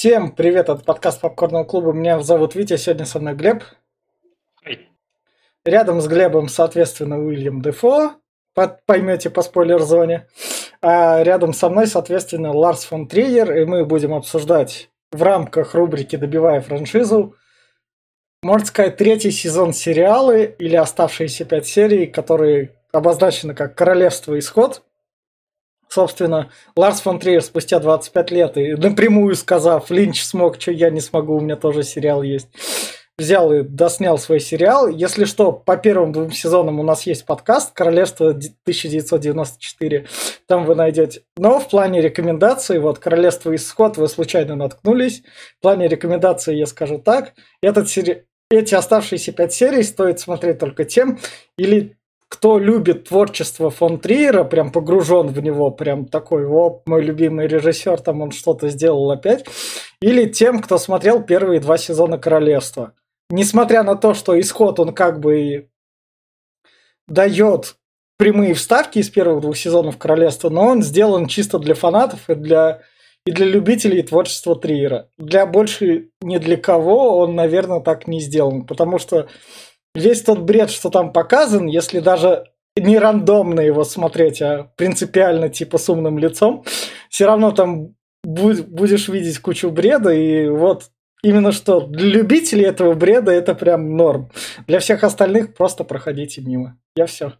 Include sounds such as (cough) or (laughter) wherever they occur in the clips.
Всем привет, это подкаст Попкорного клуба. Меня зовут Витя, сегодня со мной Глеб. Эй. Рядом с Глебом, соответственно, Уильям Дефо, под- поймете по спойлер-зоне. А рядом со мной, соответственно, Ларс фон Триер, и мы будем обсуждать в рамках рубрики «Добивая франшизу» можно сказать, третий сезон сериалы или оставшиеся пять серий, которые обозначены как «Королевство. Исход». Собственно, Ларс фон Триер спустя 25 лет и напрямую сказав, Линч смог, что я не смогу, у меня тоже сериал есть, взял и доснял свой сериал. Если что, по первым двум сезонам у нас есть подкаст «Королевство 1994», там вы найдете. Но в плане рекомендаций, вот «Королевство. Исход» вы случайно наткнулись. В плане рекомендаций я скажу так. Этот сери... Эти оставшиеся пять серий стоит смотреть только тем, или кто любит творчество фон Триера, прям погружен в него, прям такой, о, мой любимый режиссер, там он что-то сделал опять, или тем, кто смотрел первые два сезона Королевства. Несмотря на то, что исход он как бы дает прямые вставки из первых двух сезонов Королевства, но он сделан чисто для фанатов и для и для любителей творчества Триера. Для больше ни для кого он, наверное, так не сделан, потому что весь тот бред, что там показан, если даже не рандомно его смотреть, а принципиально типа с умным лицом, все равно там будешь видеть кучу бреда, и вот именно что для любителей этого бреда это прям норм. Для всех остальных просто проходите мимо. Я все.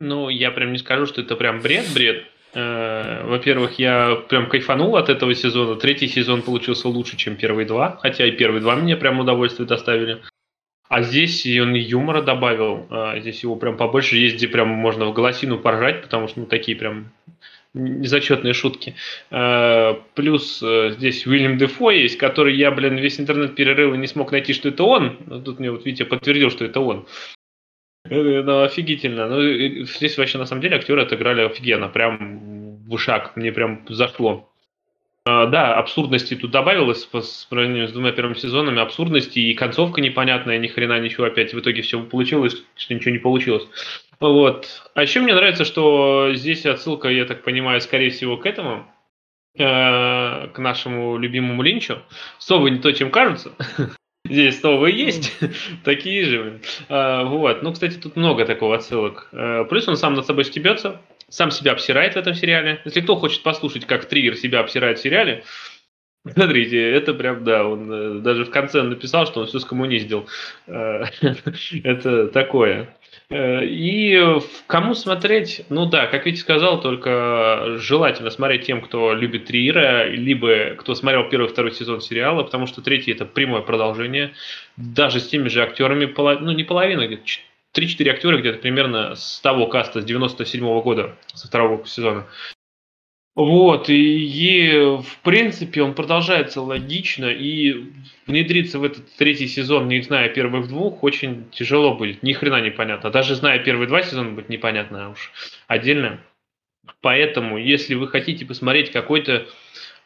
Ну, я прям не скажу, что это прям бред-бред. Э, во-первых, я прям кайфанул от этого сезона. Третий сезон получился лучше, чем первые два. Хотя и первые два мне прям удовольствие доставили. А здесь он юмора добавил. А здесь его прям побольше есть, где прям можно в голосину поржать, потому что ну, такие прям незачетные шутки. Э, плюс э, здесь Уильям Дефо есть, который я, блин, весь интернет перерыл и не смог найти, что это он. Тут мне вот Витя подтвердил, что это он. Ну, офигительно. Ну, здесь вообще, на самом деле, актеры отыграли офигенно. Прям в ушах. Мне прям зашло. А, да, абсурдности тут добавилось по сравнению с двумя первыми сезонами. Абсурдности и концовка непонятная, ни хрена ничего опять. В итоге все получилось, что ничего не получилось. Вот. А еще мне нравится, что здесь отсылка, я так понимаю, скорее всего, к этому, э, к нашему любимому Линчу. Совы не то, чем кажутся. (laughs) Здесь новые есть, (laughs) такие же. А, вот. Ну, кстати, тут много такого отсылок. А, плюс он сам над собой стебется, сам себя обсирает в этом сериале. Если кто хочет послушать, как Триггер себя обсирает в сериале, Смотрите, это прям, да, он э, даже в конце написал, что он все скоммуниздил. А, (laughs) это такое. Э, и кому смотреть? Ну да, как Витя сказал, только желательно смотреть тем, кто любит Триера, либо кто смотрел первый и второй сезон сериала, потому что третий это прямое продолжение, даже с теми же актерами, ну не половина, где-то 3-4 актера где-то примерно с того каста, с 97 -го года, со второго сезона. Вот, и, и в принципе он продолжается логично, и внедриться в этот третий сезон, не зная первых двух, очень тяжело будет. Ни хрена непонятно. Даже зная первые два сезона, будет непонятно уж отдельно. Поэтому, если вы хотите посмотреть какой-то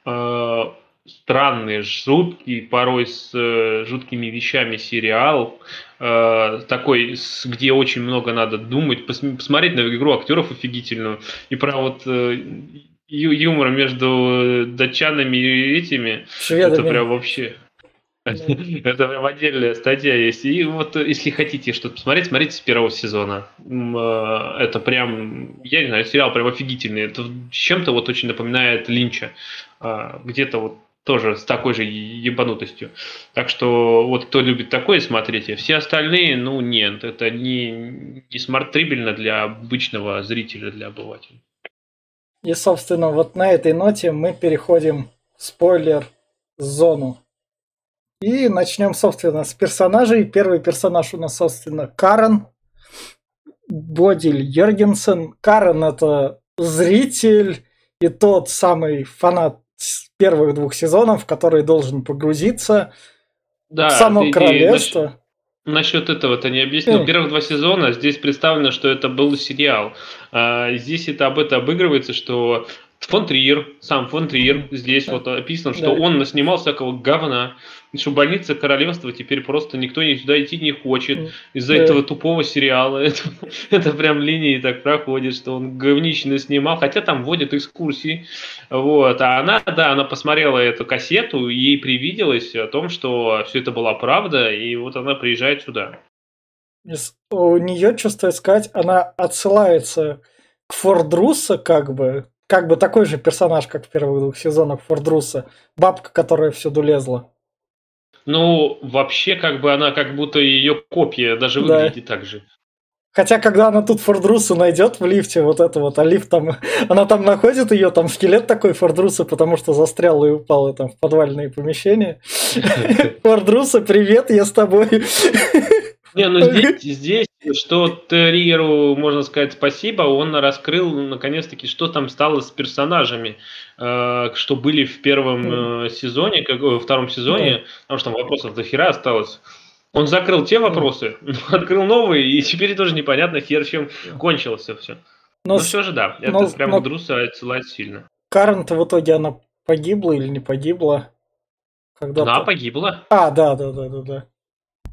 э, странный, жуткий, порой с э, жуткими вещами сериал, э, такой, с, где очень много надо думать, пос, посмотреть на игру актеров офигительную, и про вот э, юмор между датчанами и этими. Шведами. Это прям вообще... Это прям отдельная статья есть. И вот если хотите что-то посмотреть, смотрите с первого сезона. Э, это прям, я не знаю, сериал прям офигительный. Это чем-то вот очень напоминает Линча. Э, где-то вот тоже с такой же ебанутостью. Так что вот кто любит такое, смотрите. Все остальные, ну нет, это не, не смартрибельно для обычного зрителя, для обывателя. И, собственно, вот на этой ноте мы переходим в спойлер-зону. И начнем, собственно, с персонажей. Первый персонаж у нас, собственно, Карен. Бодиль Йоргенсен. Карен – это зритель и тот самый фанат первых двух сезонов, который должен погрузиться да, в само королевство. Насчет этого ты не объяснил. Первых два сезона здесь представлено, что это был сериал. А здесь это об этом обыгрывается, что Фон Триер, сам Фон Триер, здесь вот описано, что Да. он наснимал всякого говна, что больница королевства теперь просто никто сюда идти не хочет из-за да. этого тупого сериала. (laughs) Это, это прям линии так проходит, что он говнично снимал, хотя там вводят экскурсии. Вот. А она, да, она посмотрела эту кассету, и ей привиделось о том, что все это была правда, и вот она приезжает сюда. У нее, стоит сказать, она отсылается к Фордруса, как бы, как бы такой же персонаж, как в первых двух сезонах Фордруса. Бабка, которая всюду лезла. Ну, вообще, как бы она как будто ее копия даже Да. выглядит так же. Хотя, когда она тут Фордруса найдет в лифте, вот это вот, а лифт там, (laughs) она там находит ее, там скелет такой Фордруса, потому что застрял и упал там в подвальные помещения. (laughs) Фордруса, привет, я с тобой. Не, ну (laughs) здесь, здесь, что Терьеру, можно сказать, спасибо, он раскрыл, ну, наконец-таки, что там стало с персонажами, э, что были в первом э, сезоне, как, во втором сезоне, потому что там вопросов до хера осталось. Он закрыл те вопросы, (laughs) открыл новые, и теперь тоже непонятно, хер чем кончилось все. Но Но с- все же, да, это но- прям но- Друса отсылает сильно. Карен-то в итоге она погибла или не погибла? Когда Она погибла. А, да, да, да, да, да.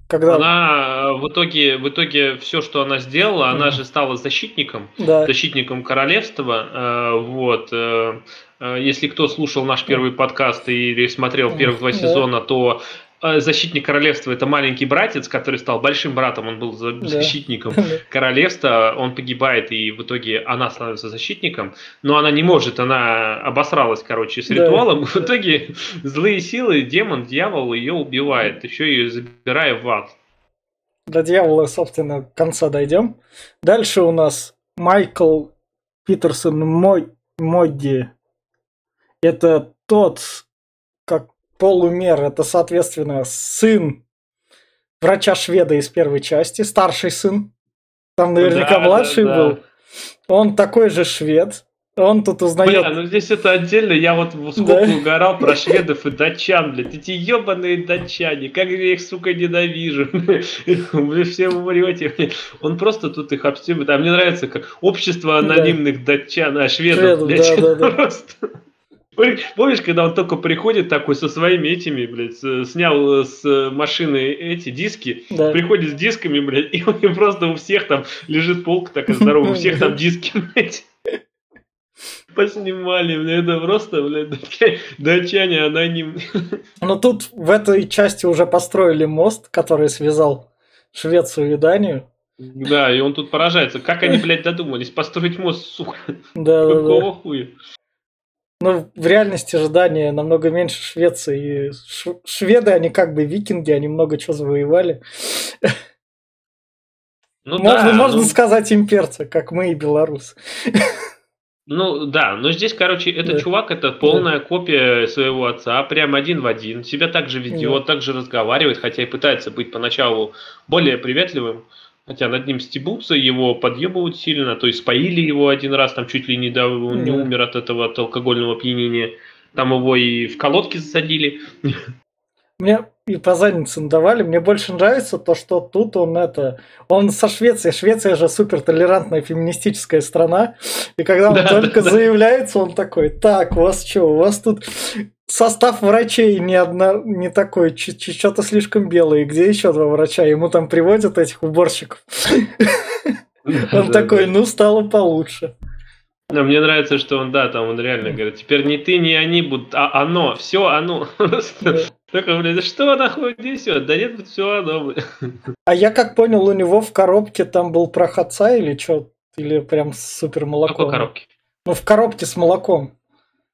Когда... Она э, в итоге, в итоге все, что она сделала, она Мгм. же стала защитником, Да, защитником королевства. э, Вот. э, Если кто слушал наш первый подкаст или смотрел первых два сезона, то защитник королевства это маленький братец, который стал большим братом, он был за- Да. защитником (laughs) королевства, он погибает, и в итоге она становится защитником, но она не может, она обосралась, короче, с Да. ритуалом, (laughs) в итоге злые силы, демон, дьявол ее убивает, еще ее забирая в ад. до дьявола, собственно, конца дойдем. Дальше у нас Майкл Питерсон Мой, Модди. Это тот, как полумер, это, соответственно, сын врача-шведа из первой части, старший сын. Там наверняка Да, да, младший да. был. Он такой же швед. Он тут узнает... Бля, ну здесь это отдельно, я вот в сколько Да. угорал про (laughs) шведов и датчан, блядь, эти ебаные датчане, как я их, сука, ненавижу, вы все умрете, блядь. он просто тут их обстебывает, а мне нравится, как общество Да. анонимных датчан, а шведов, блядь, да, да, да. (laughs) просто... Помнишь- когда он только приходит такой со своими этими, блядь, снял с машины эти диски, Да. приходит с дисками, блядь, (laughs) и у него просто у всех там лежит полка такая здоровая, у всех там диски, блядь. Поснимали, блядь, это просто, блядь, датча- датчане аноним. Но тут в этой части уже построили мост, который связал Швецию и Данию. Да, и он тут поражается. Как они, блядь, додумались построить мост, сука? Да, да, да. Какого хуя? Ну, в реальности же Дания намного меньше Швеции. И шведы, они как бы викинги, они много чего завоевали. Ну можно да, можно ну- сказать имперцы, как мы и белорусы. Ну да, но здесь, короче, этот Да. чувак это полная копия своего отца, прям один в один. Себя так же ведет, Да. так же разговаривает, хотя и пытается быть поначалу более приветливым. Хотя над ним стебутся, его подъебывают сильно, то есть поили его один раз, там чуть ли не, до, он не умер от этого от алкогольного опьянения. Там его и в колодки засадили. Мне и по заднице надавали. Мне больше нравится то, что тут он это... Он со Швецией. Швеция же супер толерантная феминистическая страна. И когда он Да, только да. заявляется, он такой, так, у вас что, у вас тут состав врачей не, одна, не такой, что-то слишком белый. Где еще два врача? Ему там приводят этих уборщиков. (laughs) Он такой, ну, стало получше. Но мне нравится, что он, да, там он реально говорит, теперь не ты, не они будут, а оно, все оно. (laughs) Блядь, да что нахуй несет? Да нет, все оно. (laughs) А я как понял, у него в коробке там был прах отца или что? Или прям супер В молоком? какой коробке? Ну, в коробке с молоком.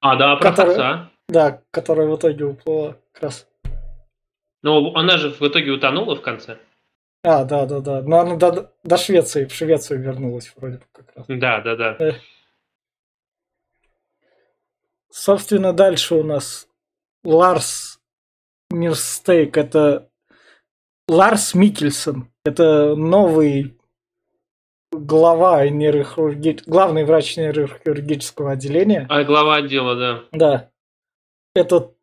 А, да, про Который- отца. Да, которая в итоге уплыла как раз. Ну, она же в итоге утонула в конце. А, да, да, да. Но она до, до Швеции, в Швецию вернулась вроде бы как раз. Да, да, да. Собственно, дальше у нас Ларс Мирстейк. Это Ларс Микельсон. Это новый глава нейрохирурги... главный врач нейрохирургического отделения. А глава отдела, да. Да. Это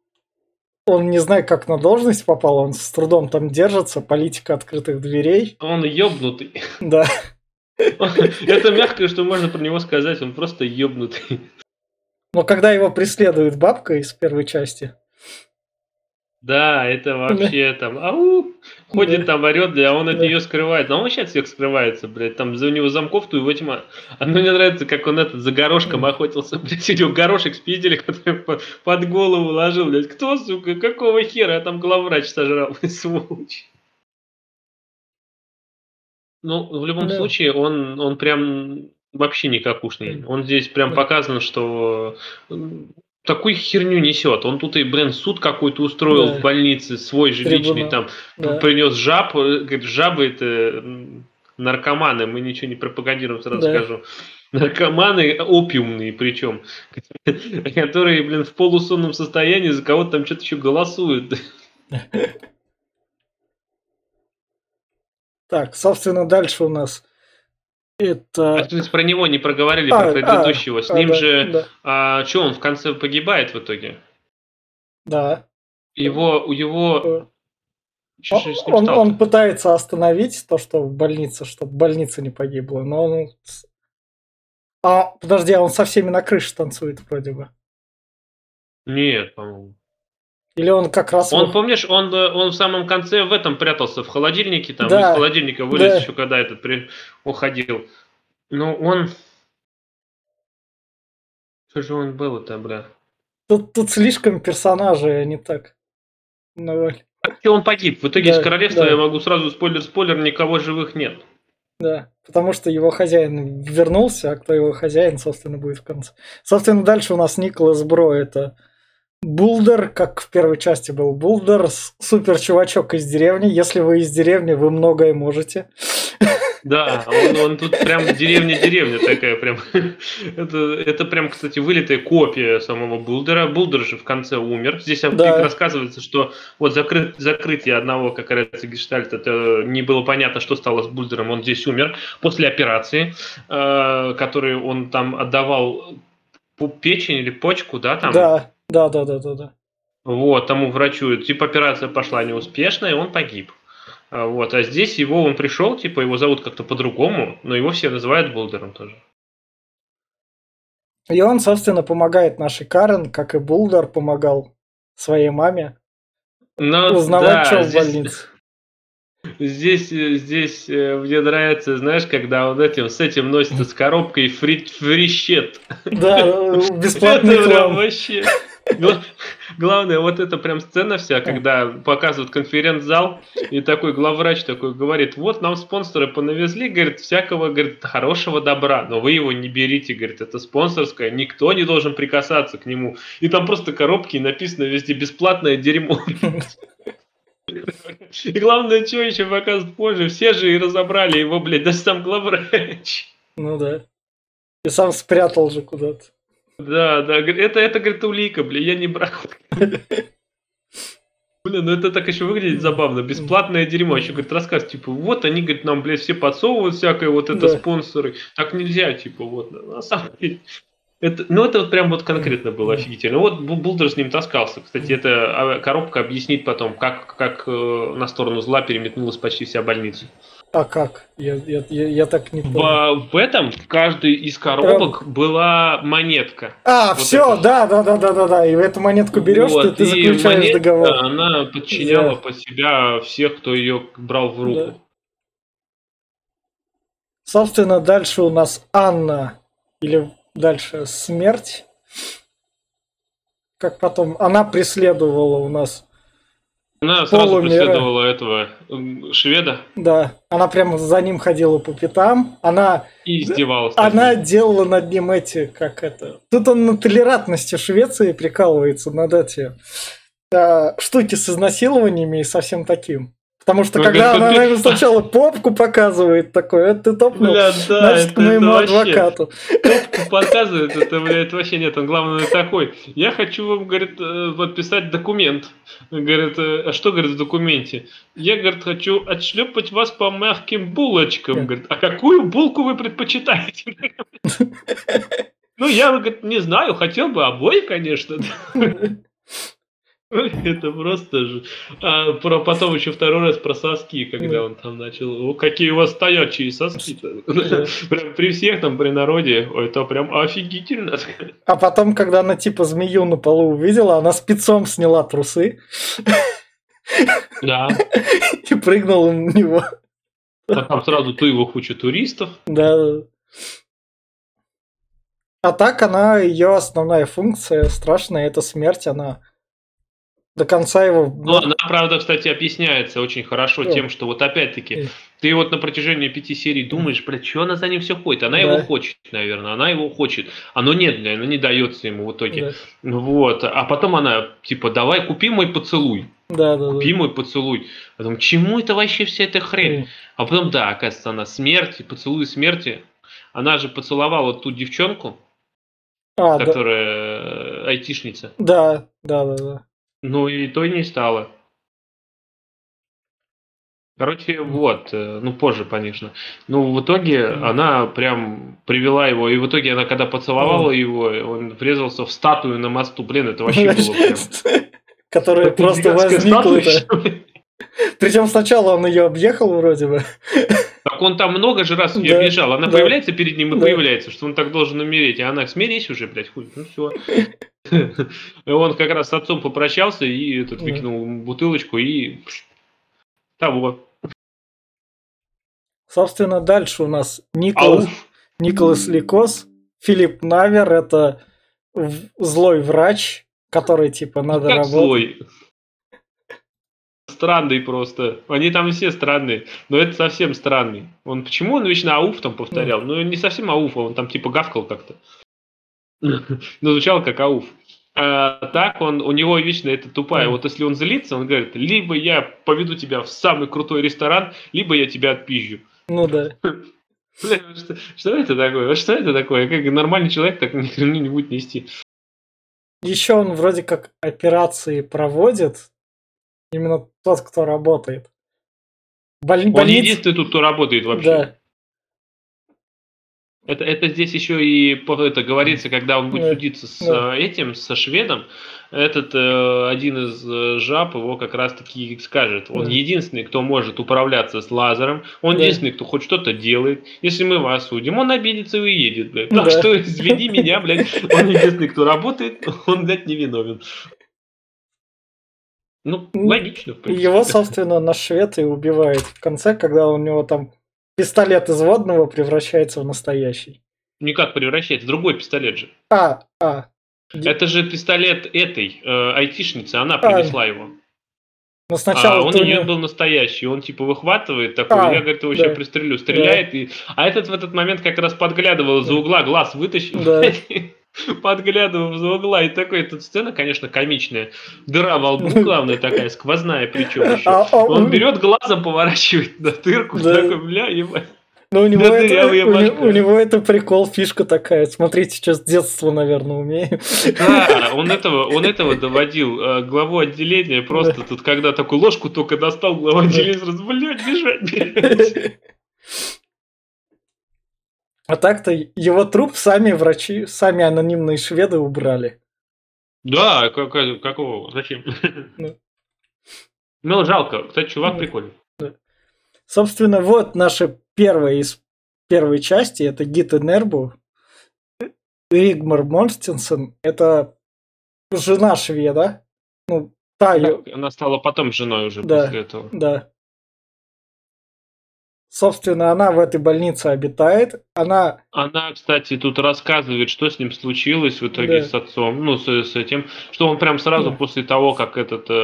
он не знаю, как на должность попал, он с трудом там держится, политика открытых дверей. Он ёбнутый. Да. (laughs) Это мягкое, что можно про него сказать, он просто ёбнутый. Но когда его преследует бабка из первой части. Да, это вообще там, ау, ходит Да. там, орет, а он от Да. нее скрывается. Но он сейчас всех скрывается, блядь, там за у него замков-то его тьма. А мне нравится, как он этот за горошком охотился, блядь, у него горошек спиздили, который по- под голову ложил, блядь. Кто, сука, какого хера? А там главврач сожрал, (laughs) сволочь. Ну, в любом Да. случае, он, он прям вообще никакушный. Он здесь прям Да. показан, что такую херню несет. Он тут и, блин, суд какой-то устроил Да. в больнице, свой же личный, Трибунал. там, Да. принес жаб, э, говорит, жабы это наркоманы, мы ничего не пропагандируем, сразу Да. скажу. Наркоманы опиумные причем, (laughs) которые, блин, в полусонном состоянии за кого-то там что-то еще голосуют. Так, собственно, дальше у нас это... то есть про него не проговорили, А, про предыдущего. С а, ним да, же, Да, а, что, он в конце погибает в итоге? да. Его, у его... Э, с Он, стало-то? он пытается остановить то, что в больнице, чтобы больница не погибла, но он... с- А, подожди, а он со всеми на крыше танцует вроде бы. Нет, по-моему. Или он как раз... Он, помнишь, он, э, он в самом конце в этом прятался, в холодильнике, там, Да, из холодильника вылез да. еще, когда этот при... уходил. Ну, он... Что же он был это, бля? Тут, тут слишком персонажей, а не так. Ну, И он погиб. В итоге Да, из королевства да. я могу сразу спойлер-спойлер, никого живых нет. да. Потому что его хозяин вернулся, а кто его хозяин, собственно, будет в конце. Собственно, дальше у нас Николас Бро. Это Булдер, как в первой части был Булдер, супер чувачок из деревни. Если вы из деревни, вы многое можете. Да, он, он тут прям деревня-деревня такая прям. Это, это прям, кстати, вылитая копия самого Булдера. Булдер же в конце умер. Здесь Да. рассказывается, что вот закры- закрытие одного, как говорится, гештальта, это не было понятно, что стало с Булдером. Он здесь умер после операции, э, которую он там отдавал печень или почку, да, там? Да, да, да, да, да, да. Вот, тому врачу, типа, операция пошла неуспешно, и он погиб. А, Вот, а здесь его, он пришел, типа, его зовут как-то по-другому, но его все называют Булдером тоже. И он, собственно, помогает нашей Карен, как и Булдер помогал своей маме Но, узнавать, да, что в здесь, больнице. (laughs) Здесь, э, здесь э, мне нравится, знаешь, когда он этим, с этим носится, с коробкой фри, фрищет. Да, (laughs) бесплатный Это вообще... Гла- Главное, вот эта прям сцена вся, когда показывают конференц-зал, и такой главврач такой говорит, вот нам спонсоры понавезли, говорит, всякого, говорит, хорошего добра, но вы его не берите, говорит, это спонсорское, никто не должен прикасаться к нему. И там просто коробки, и написано везде бесплатное дерьмо. И главное, что еще показывают позже, все же и разобрали его, блядь, даже сам главврач. Ну да. И сам спрятал же куда-то. Да, да, это, это, говорит, улика, бля, я не брал. Блин, ну это так еще выглядит забавно. Бесплатное дерьмо. Еще, говорит, рассказ, типа, вот они, говорит, нам, блядь, все подсовывают всякое, вот это Да. спонсоры. Так нельзя, типа, вот. На самом деле. Это, ну, это вот прям вот конкретно было офигительно. Вот Бу- Булдер с ним таскался. Кстати, эта коробка объяснит потом, как, как э, на сторону зла переметнулась почти вся больница. А как? Я, я, я, я так не понял. В, в этом в каждой из коробок была монетка. А, вот все, это. да, да, да, да, да, да. И эту монетку берешь, Вот, ты, ты заключаешь монетка, договор. Она подчиняла Да. под себя всех, кто ее брал в руку. Да. Собственно, дальше у нас Анна, или дальше смерть. Как потом, она преследовала у нас, Она сразу Полумира. преследовала этого шведа да, она прямо за ним ходила по пятам, она, и издевалась. она ним. делала над ним эти, как это, тут он на толерантности Швеции прикалывается над эти а, штуки с изнасилованиями и со всем таким. Потому что когда она наверное, сначала попку показывает такой, это ты топнул, Бля, да, значит, (laughs) это- к моему это адвокату. Попку показывает, это, блядь, вообще нет. Он, главное, такой. Я хочу вам, говорит, э, подписать документ. Говорит, э, а что, говорит, в документе? Я, говорит, хочу отшлепать вас по мягким булочкам. Говорит, а какую булку вы предпочитаете? (laughs) Ну, я, говорит, не знаю, хотел бы обои, конечно. (laughs) (laughs) Это просто же. А про, потом еще второй раз про соски, когда он там начал. О, какие у вас стоячие соски. (laughs) Прям при всех там, при народе. Это прям офигительно. (laughs) А потом, когда она типа змею на полу увидела, она спецом сняла трусы. Да. И прыгнула на него. А там сразу ты его куча туристов. Да. А так она, ее основная функция страшная, это смерть, она до конца его... Ну, она, правда, кстати, объясняется очень хорошо тем, что вот опять-таки, ты вот на протяжении пяти серий думаешь, блядь, что она за ним все ходит? Она да. его хочет, наверное, она его хочет. Оно нет, блядь, оно не дается ему в итоге. Да. Вот. А потом она, типа, давай купи мой поцелуй. Да, да, Купи да. мой поцелуй. Потом, чему это вообще вся эта хрень? Mm. А потом, да, оказывается, она смерти, поцелуй смерти. Она же поцеловала ту девчонку, а, которая да. айтишница. Да, да, да, да. Ну и то не стало. Короче, вот, э, ну позже, конечно. Ну, в итоге mm. она прям привела его, и в итоге она, когда поцеловала mm. его, он врезался в статую на мосту. Блин, это вообще было прям... (laughs) Которая просто возникла. Причем сначала он ее объехал вроде бы. Так он там много же раз ее объезжал. Она появляется перед ним и появляется, что он так должен умереть. А она, смирись уже, блядь, хуй. Ну все. (laughs) Он как раз с отцом попрощался и этот выкинул бутылочку и того. Собственно, дальше у нас Николас, Николас Ликос, Филипп Навер, это злой врач, который типа надо как работать. Злой? Странный просто. Они там все странные. Но это совсем странный. Он почему он вечно ауф там повторял? Ну, не совсем ауф, а он там типа гавкал как-то. (laughs) Но звучал как ауф. А, так он, у него вечно это тупая. Вот если он злится, он говорит, либо я поведу тебя в самый крутой ресторан, либо я тебя отпизжу. Ну да. (laughs) Бля, что, что это такое? Что это такое? Как нормальный человек так ни хрена не будет нести. Еще он вроде как операции проводит. Именно тот, кто работает. Боль... Он больниц... единственный тут, кто работает вообще. Да. Это, это здесь еще и это говорится, когда он будет судиться с да. Э, этим, со шведом. Этот э, один из э, жаб его как раз таки скажет. Он да. единственный, кто может управляться с лазером. Он да. единственный, кто хоть что-то делает. Если мы вас судим, он обидится и уедет, блядь. Так да. что извини меня, блядь. Он единственный, кто работает, он, блядь, невиновен. Ну, логично, в принципе. Его, собственно, на швед и убивает в конце, когда у него там пистолет из водного превращается в настоящий. Никак превращается, другой пистолет же. А, а. Это же пистолет этой э, айтишницы, она принесла а. его. Но сначала а он у нее был настоящий, он типа выхватывает такой, а, я, говорит, его да. сейчас пристрелю, стреляет, да. и... а этот в этот момент как раз подглядывал из-за угла, глаз вытащил. Да. (laughs) подглядывал за угла. И такой, тут сцена, конечно, комичная. Дыра во лбу, главная такая, сквозная причем еще. А, а, Он берет глазом, поворачивает на тырку, да. такой, бля, ебать. Ну, у него, это, у, у, у него это прикол, фишка такая. Смотрите, что с детства, наверное, умею. Да, он этого, он этого доводил. Э, главу отделения просто да. тут, когда такую ложку только достал, главу отделения сразу, блядь, бежать, бежать. (laughs) А так-то его труп сами врачи, сами анонимные шведы убрали. Да, как, какого? Зачем? Ну. ну, жалко. Кстати, чувак ну, прикольный. Да. Собственно, вот наша первая из первой части. Это Гита Нербу. Ригмар Монстинсон. Это жена шведа. Ну, та ее... Она стала потом женой уже да, после этого. Да. Собственно, она в этой больнице обитает. Она... Она, кстати, тут рассказывает, что с ним случилось в итоге да. с отцом, ну, с, с этим, что он прям сразу да. после того, как этот, э,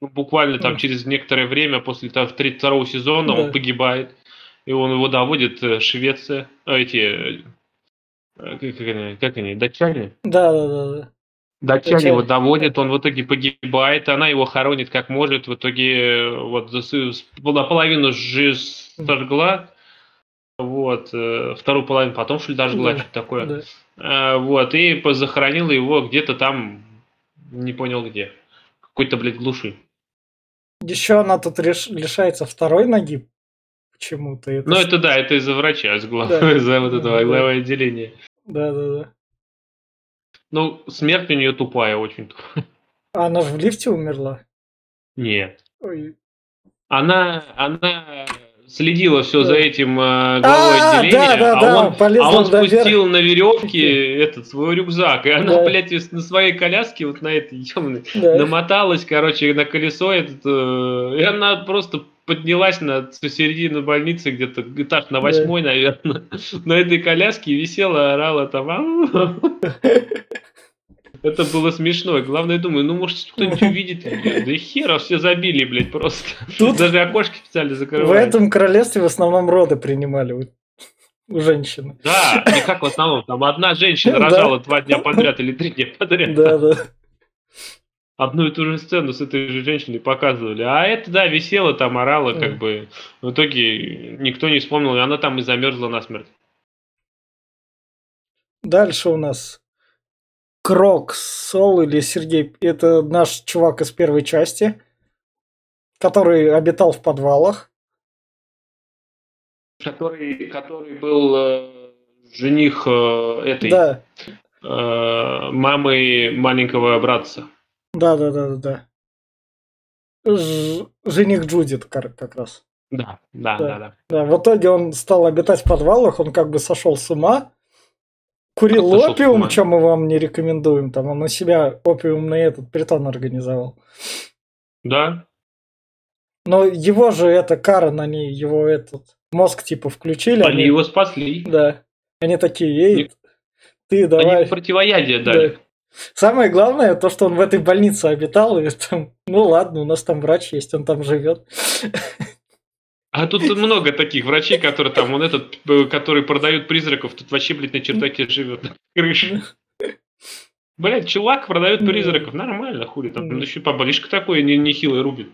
ну, буквально там да. через некоторое время, после того, 32 сезона, да. он погибает, и он его доводит э, Швеция, а эти, э, как они, как они, датчане? Да, да, да, да. Датчане его доводят, он в итоге погибает, она его хоронит как может, в итоге э, вот наполовину сожгла, вот, э, вторую половину потом, что ли, дожгла, да, что-то такое. Да. А, вот, и захоронила его где-то там, не понял где, какой-то, блядь, глуши. Еще она тут реш... лишается второй ноги почему-то. Это... Ну, это да, это из-за врача, из главы, да. из-за вот этого да, главы отделения. Да, да, да. Ну, смерть у нее тупая очень. А (laughs) она же в лифте умерла? Нет. Ой. Она, она следила все за этим э, главой А, отделения, да, да, а, да, он, полезла а он наверх. спустил на веревке этот свой рюкзак, и она, Да. блядь, на своей коляске вот на этой ёмной (laughs) Да. намоталась, короче, на колесо этот, э, и она просто поднялась на середину больницы, где-то этаж на Да. восьмой, наверное, (laughs) на этой коляске и висела, орала там. (laughs) Это было смешно. Главное, думаю, ну, может, кто-нибудь увидит. Да хера, все забили, блядь, просто. Тут Даже окошки специально в закрывали. этом королевстве в основном роды принимали у, у женщины. Да, и как в основном, там одна женщина (laughs) Да. рожала два дня подряд или три дня подряд. Да, да. Одну и ту же сцену с этой же женщиной показывали. А это, да, висела там, орала, как бы. В итоге никто не вспомнил, и она там и замерзла насмерть. Дальше у нас Крок, Сол или Сергей. Это наш чувак из первой части, который обитал в подвалах. Который, который был э, жених э, этой Да, э, мамы маленького братца. Да, да, да, да, да. Ж- жених Джудит как раз. Да, да, Да. да, да. Да, в итоге он стал обитать в подвалах, он как бы сошел с ума, курил сошел опиум, чем мы вам не рекомендуем, там он на себя опиумный этот притон организовал. Да, Но его же это Карен, они его этот мозг типа включили. они его спасли. Да. Они такие, Не- ты Они давай. ему противоядие дали. Да. Самое главное, то, что он в этой больнице обитал, и там, ну ладно, у нас там врач есть, он там живет. А тут много таких врачей, которые там, он этот, э, который продают призраков, тут вообще, блядь, на чердаке живет, на крыше. Блядь, чувак продает Да. призраков, нормально, хули там, ну еще поболишка такой, не, нехилый рубит.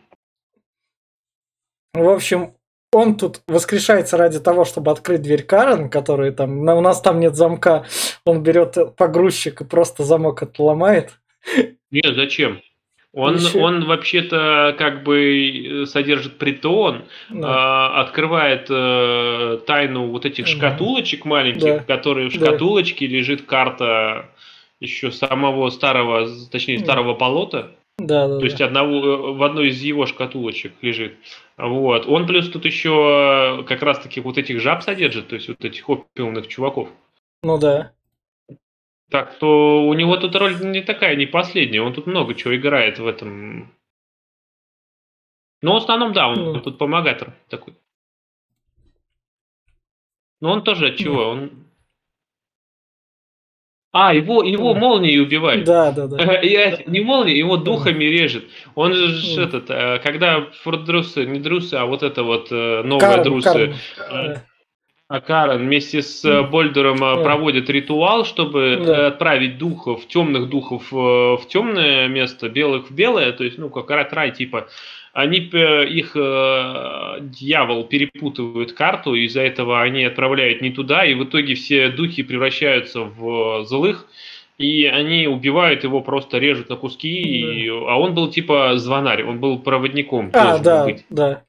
В общем, он тут воскрешается ради того, чтобы открыть дверь Карен, который там, у нас там нет замка, он берет погрузчик и просто замок отломает. Нет, зачем? Он, он вообще-то как бы э, содержит притон, Да. а, открывает э, тайну вот этих шкатулочек маленьких, Да. которые в Да. шкатулочке лежит карта еще самого старого, точнее Да. старого полота. Да, да, То есть да. одного, э, в одной из его шкатулочек лежит. Вот. Он плюс тут еще как раз-таки вот этих жаб содержит, то есть вот этих опиумных чуваков. Ну да. Так что у него тут роль не такая, не последняя. Он тут много чего играет в этом. Но в основном, да, он Ну. тут помогатор такой. Но он тоже от чего? Он... А, его, его Да. молнией убивает. Да, да, да. Это, не молнией, его духами режет. Он же Мгм. этот, э, когда фордрусы, не друсы, а вот это вот э, новые Карен, друсы, Карен. Да. а Карен вместе с э, Больдером Да. проводит ритуал, чтобы Да. отправить духов, темных духов в темное место, белых в белое, то есть, ну, как рай типа. Они, э, их э, дьявол перепутывает карту, из-за этого они отправляют не туда, и в итоге все духи превращаются в злых, и они убивают его, просто режут на куски, и- а он был типа звонарь, он был проводником. А, да, быть. да.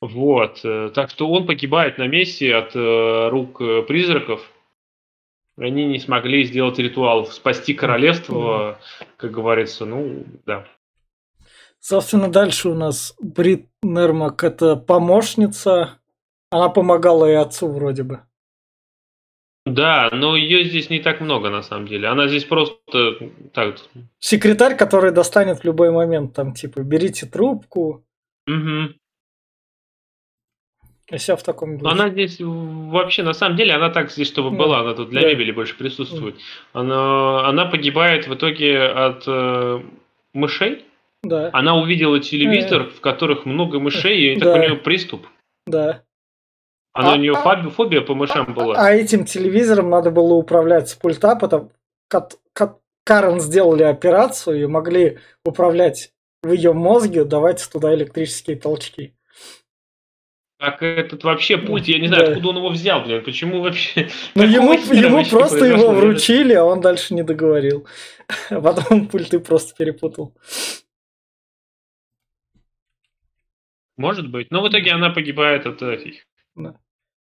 Вот, э, так что он погибает на месте от э, рук э, призраков. Они не смогли сделать ритуал, спасти королевство, как говорится, ну, да. Собственно, дальше у нас Брит Нермак это помощница. Она помогала и отцу вроде бы. Да, но ее здесь не так много, на самом деле. Она здесь просто так. Секретарь, который достанет в любой момент, там, типа, берите трубку, мгм. и вся в таком духе. Она здесь вообще, на самом деле, она так здесь, чтобы Да. была, она тут для Да. мебели больше присутствует. Она, она погибает в итоге от э, мышей. Да, Она увидела телевизор, в которых много мышей, и так у нее приступ. да. Она, А- у нее а- фоби- фобия по мышам была. А этим телевизором надо было управлять с пульта, потому как Карен сделали операцию и могли управлять в ее мозге, давать туда электрические толчки. Так этот вообще пульт, я не знаю, Да. откуда он его взял, блин, почему вообще... Какого ему, ему просто его произошло? Даже- вручили, а он дальше не договорил. А (laughs) потом пульты просто перепутал. Может быть. Но в итоге она погибает от этих.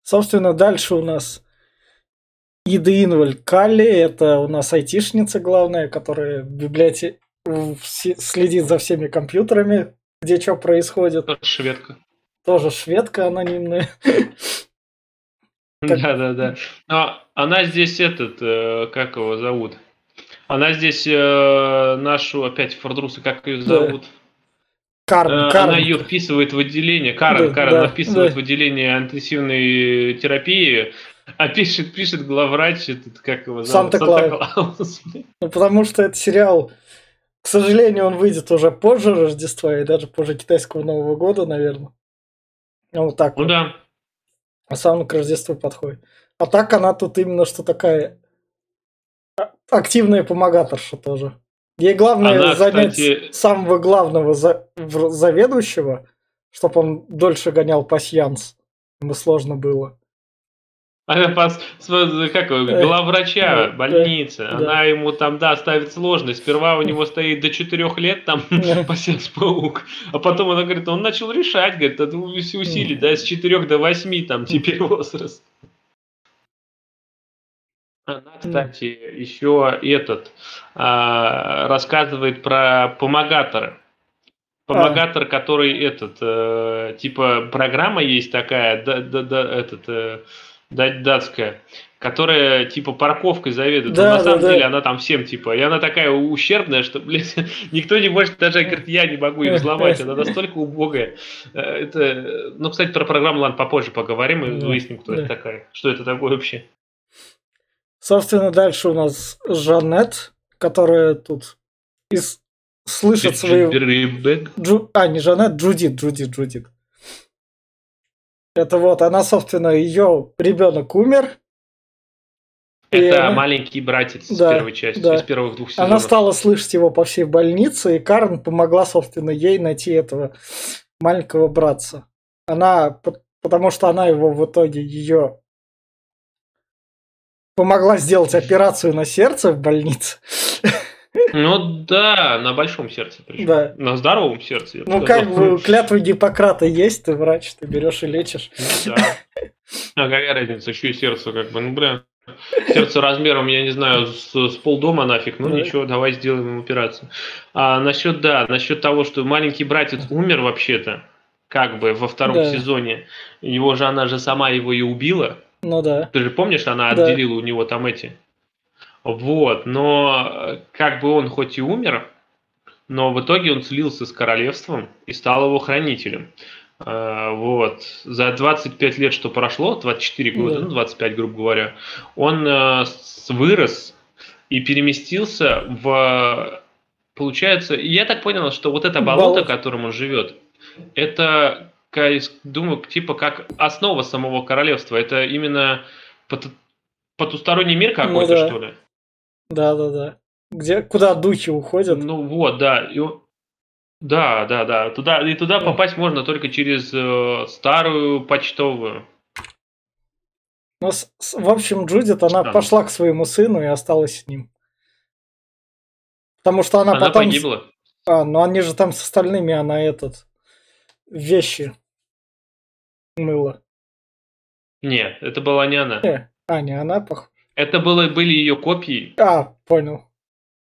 Собственно, дальше у нас Ида Инваль Калли, это у нас айтишница главная, которая в библиотеке, следит за всеми компьютерами, где что происходит. Тоже шведка. Тоже шведка анонимная. Да, да, да. Но она здесь этот, э, как его зовут? Она здесь э, нашу, опять Фордруса, как ее Да. зовут? Карн, Э, Карн. Она ее вписывает в отделение, Карен, Да, Карен, да, она вписывает да. в отделение интенсивной терапии, а пишет, пишет главврач, этот, как его зовут? Санта-Клаус. Ну, потому что этот сериал, к сожалению, он выйдет уже позже Рождества и даже позже китайского Нового года, наверное. Ну, вот так Ну вот. да. А сам к Рождеству подходит. А так она тут именно что такая а- активная помогаторша тоже. Ей главное Она, занять кстати- самого главного за- заведующего, чтобы он дольше гонял пасьянс. Ему сложно было. Она пос- как Да. главврача Да, больницы, да. она ему там, да, ставит сложность. Сперва у него стоит до 4 лет там (laughs) Да. (laughs) пассианс паук, а потом она говорит, он начал решать, говорит, это все усилий, да, с 4 до 8 там теперь (laughs) возраст. Она, кстати, еще этот а, рассказывает про помогатора. Помогатор, который этот, э, типа программа есть такая, да, да, да, этот, э, да- датская, которая типа парковкой заведует. но Да, на да, самом да. деле она там всем типа, и она такая ущербная, что, блядь, (laughs) никто не может, даже говорит, я не могу ее взломать, она настолько убогая. Э, Это, ну, кстати, про программу, ладно, попозже поговорим и Да, выясним, кто да. это такая, что это такое вообще. Собственно, дальше у нас Жанет, которая тут из... слышит. Рыбек. Джу... А, не Жанет, Джудит, Джудит, Джудит. Это вот, она, собственно, ее ребенок умер. И Это она- маленький братец из Да, первой части, да. из первых двух сезонов. Она стала слышать его по всей больнице, и Карен помогла, собственно, ей найти этого маленького братца. Она, потому что она его в итоге ее помогла сделать операцию на сердце в больнице. Ну да, на большом сердце причем. Да. На здоровом сердце. Ну, как бы клятвы Гиппократа есть, ты врач, ты берешь и лечишь. Ну да. А какая разница, еще и сердце, как бы, ну бля. Сердце размером, я не знаю, с, с полдома нафиг. Ну Да. ничего, давай сделаем ему операцию. А насчет, да, насчет того, что маленький братец умер вообще-то, как бы во втором Да. сезоне. Его же, она же сама его и убила. Ну да. Ты же помнишь, она Да. отделила у него там эти. Вот, но э, как бы он хоть и умер, но в итоге он слился с королевством и стал его хранителем. Э, Вот. За 25 лет, что прошло, 24 года, Да. ну 25, грубо говоря, он э, вырос и переместился в... Получается, я так понял, что вот это болото, Болото. в котором он живет, это, думаю, типа как основа самого королевства. Это именно пот- потусторонний мир какой-то, Ну да. что ли? Да, да, да. Где, куда духи уходят? Ну вот, да. И Да, да, да. Туда, и туда Да. попасть можно только через э, старую почтовую. Ну, с- с- в общем, Джудит, она Странно. пошла к своему сыну и осталась с ним. Потому что она, Она потом... погибла. А, ну они же там с остальными, она этот... Вещи мыла. Нет, это была не она. Э, а, не она, пох... Это было, были ее копии, А, понял.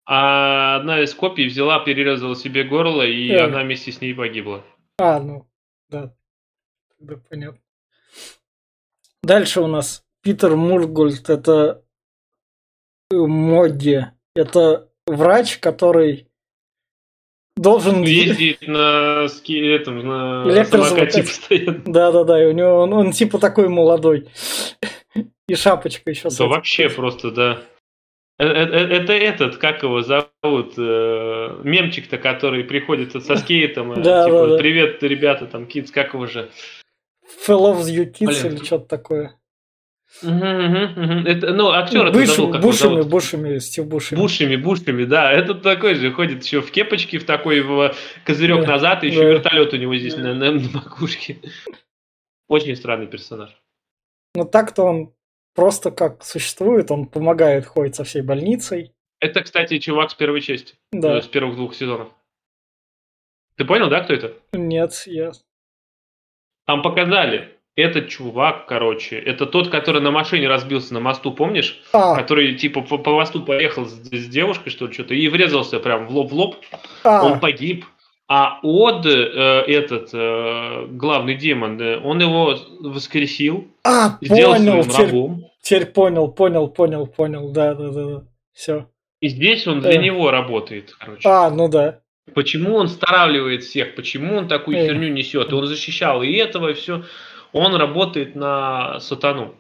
а одна из копий взяла, перерезала себе горло, и Э. она вместе с ней погибла. А, ну, да. Тогда понятно. Дальше у нас Питер Мургольд. Это Модди. Это врач, который должен... Ездит на ски, этом, на самокате постоянно. Да-да-да, и у него он, он типа такой молодой. И шапочка еще. Да вообще просто, да. Э, э, э, Это этот, как его зовут, мемчик-то, который приходит со (laughs) скейтом, Да, типа, да, да. привет, ребята, там, kids, как его же? Fellow of you kids Блин. или что-то такое. Это, ну, актер это Бушами, забыл, как бушами, зовут. бушами, Стив Бушами. Бушами, бушами, да. Этот такой же ходит еще в кепочке, в такой в козырек Да, назад, и еще да. вертолет у него здесь Да. на, на- на макушке. Очень странный персонаж. Но так-то он просто как существует, он помогает, ходит со всей больницей. Это, кстати, чувак с первой части, Да. э, с первых двух сезонов. Ты понял, да, кто это? Нет, я... Там показали. Этот чувак, короче, это тот, который на машине разбился на мосту, помнишь? А, Который типа по, по мосту поехал с, с девушкой, что ли, что-то, и врезался прям в лоб в лоб. а, Он погиб. А Од, э, этот э, главный демон, э, он его воскресил, а, сделал понял, своим теперь, рабом. теперь понял, понял, понял, понял, да, да, да, да. Все. И здесь он для Э. него работает, короче. А, ну да. Почему он старавливает всех, почему он такую Э. херню несет? И он защищал и этого, и все. Он работает на сатану.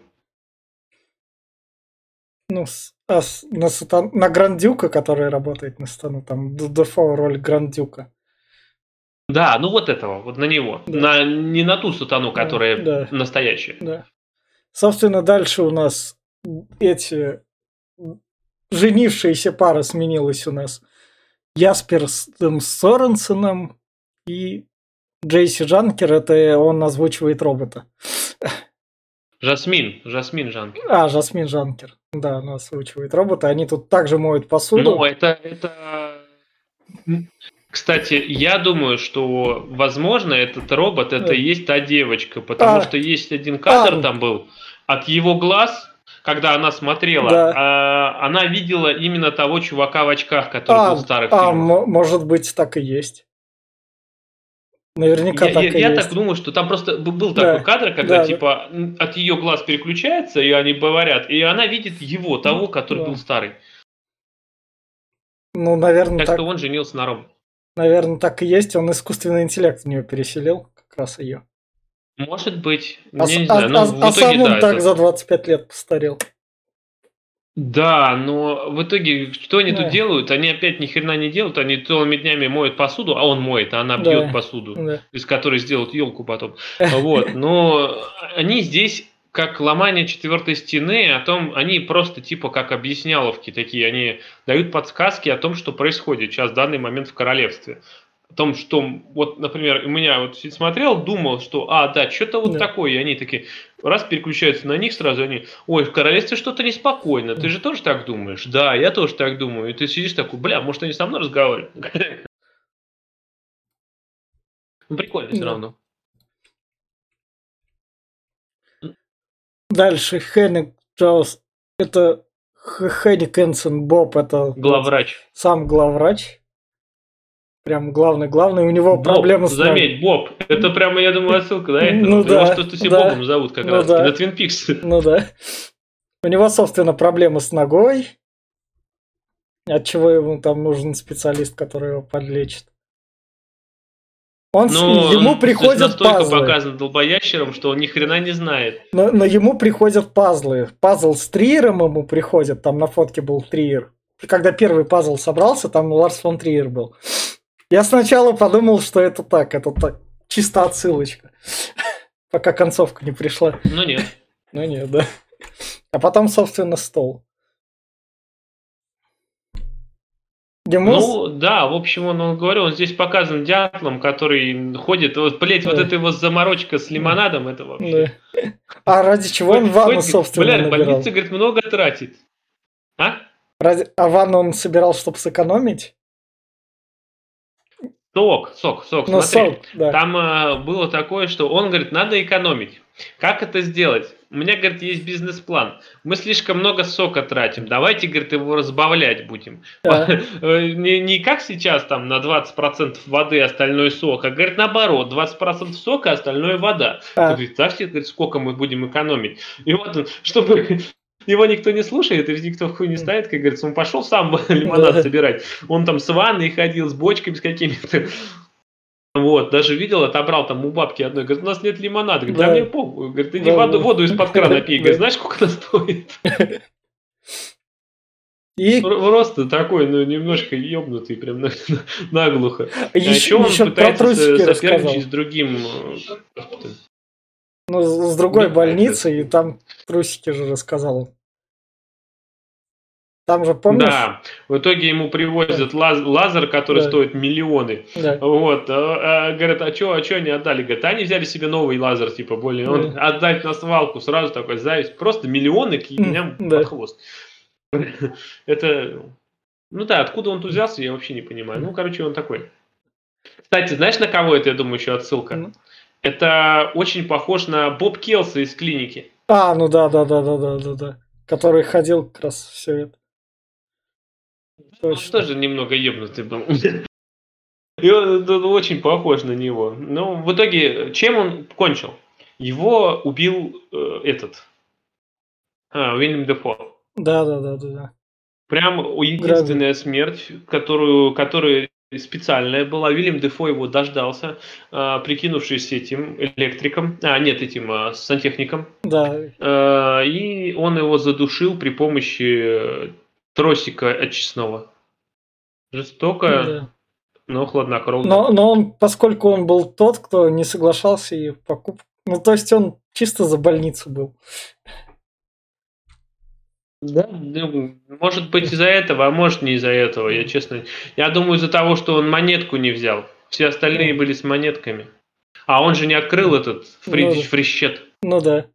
Ну, а на, сатан- на Грандюка, который работает на стану, там, Дефо роль Грандюка. Да, ну вот этого, вот на него. Да. На, не на ту сатану, которая да. настоящая. Да. Собственно, дальше у нас эти женившиеся пара сменилась у нас. Яспер с эм, Соренсеном и Джейси Жанкер, это он озвучивает робота. Жасмин, Жасмин Жанки. А, Жасмин Жанкер. Да, она озвучивает робота. Они тут также моют посуду. Ну, это, это... Кстати, я думаю, что, возможно, этот робот, это и есть та девочка, потому А. что есть один кадр А. там был, от его глаз, когда она смотрела, Да. а, она видела именно того чувака в очках, который а, был в старых а, фильмах. мо- может быть, так и есть. Наверняка Я, так я- и я есть. так думаю, что там просто был Да. такой кадр, когда Да, да. типа м, от ее глаз переключается, и они говорят, и она видит его, того, который да. был старый. Ну, наверное, Так так, что он женился на роботе. наверное, так и есть. Он искусственный интеллект в нее переселил, как раз ее. Может быть, А, я не а- знаю, а- в а итоге сам он да, так это- за 25 лет постарел. Да, но в итоге, что они Да. тут делают? Они опять ни хрена не делают, они целыми днями моют посуду, а он моет, а она Да. бьет посуду, Да. из которой сделают елку потом. (laughs) Вот, но они здесь как ломание четвертой стены, о том, они просто типа как объясняловки такие, они дают подсказки о том, что происходит сейчас в данный момент в королевстве. О том, что, вот, например, у меня вот смотрел, думал, что, а, да, что-то вот Да. такое, и они такие, раз переключаются на них сразу, они, ой, в королевстве что-то неспокойно, ты же тоже так думаешь? Да, я тоже так думаю. И ты сидишь такой, бля, может они со мной разговаривают? (laughs) Ну, прикольно все равно. Дальше Хенник Джоус. Это Хенник Энсон Боб, это Главврач. сам главврач. Прям главный, главный. У него Боб, проблемы с заметь, Боб, это прямо, я думаю, отсылка, да? Ну Его да, что-то все да. Бобом зовут как Ну раз, да. на Твин Пикс. Ну да. У него, собственно, проблемы с ногой. От чего ему там нужен специалист, который его подлечит. Он, с- Но ему он приходят настолько пазлы. показан долбоящером, что он ни хрена не знает. Но, но ему приходят пазлы. Пазл с Триером ему приходит. Там на фотке был Триер. Когда первый пазл собрался, там Ларс фон Триер был. Я сначала подумал, что это так. Это так. Чисто отсылочка. (laughs) Пока концовка не пришла. Ну нет. Ну нет, да. А потом, собственно, стол. Ну да, в общем, он, он говорю, он здесь показан дятлом, который ходит. Вот, блять, вот Да. эта его заморочка с лимонадом, это вообще. Да. А ради чего он ванну, ходит, собственно, Бля, набирал? больница, говорит, много тратит. А? Ради- А ванну он собирал, чтобы сэкономить? Сок, сок, сок, Ну, смотри. сок, да. Там э, было такое, что он говорит, надо экономить. Как это сделать? У меня, говорит, есть бизнес-план. Мы слишком много сока тратим. Давайте, говорит, его разбавлять будем. Да. (laughs) Э, Не, не как сейчас там на 20% воды, остальной сок, а, говорит, наоборот, 20% сока, остальное вода. А. Говорит, представьте, говорит, сколько мы будем экономить. И вот он, чтобы его никто не слушает, и никто в хуй не ставит, как говорится, он пошел сам (laughs) лимонад собирать. Он там с ванной ходил, с бочками с какими-то. Вот, даже видел, отобрал там у бабки одной, говорит, у нас нет лимонада. Говорит, да, Да. мне похуй. Говорит, иди Да, воду, да. воду из-под крана (laughs) пей. Говорит, знаешь, сколько она стоит? И (laughs) Просто такой, ну, немножко ебнутый, прям на- на- наглухо. А еще, еще он еще пытается рассказал. соперничать с другим. Ну, с другой Ну, больницы, и там трусики же рассказал. Там же, помнишь? Да, в итоге ему привозят лаз- лазер, который Да. стоит миллионы. Да. Вот, а, говорят, а что, а чё они отдали? Говорят, они взяли себе новый лазер, типа, более, он отдать на свалку, сразу такой зависть, просто миллионы к меня да. под хвост. (laughs) Это, ну да, откуда он тут взялся, я вообще не понимаю. Ну, короче, он такой. Кстати, знаешь, на кого это, я думаю, еще отсылка? Ну. Это очень похож на Боб Келса из клиники. А, ну да, да, да, да, да, да, да. Который ходил как раз все это. Он тоже немного ебнутый был. И он, он очень похож на него. Но в итоге, чем он кончил? Его убил э, этот а, Уильям Дефо. Да, да, да, да, да. Прям единственная смерть, которую, которая специальная была. Уильям Дефо его дождался, э, прикинувшись этим электриком, а нет, этим э, сантехником. Да. Э, и он его задушил при помощи тросика очистного. Жестоко, да. но хладнокровно. Но, но он, поскольку он был тот, кто не соглашался и покуп... Ну, то есть он чисто за больницу был. Да, ну, может быть из-за этого, а может не из-за этого, я честно. Я думаю из-за того, что он монетку не взял. Все остальные были с монетками. А он же не открыл этот фри... ну, фрищет. Ну да.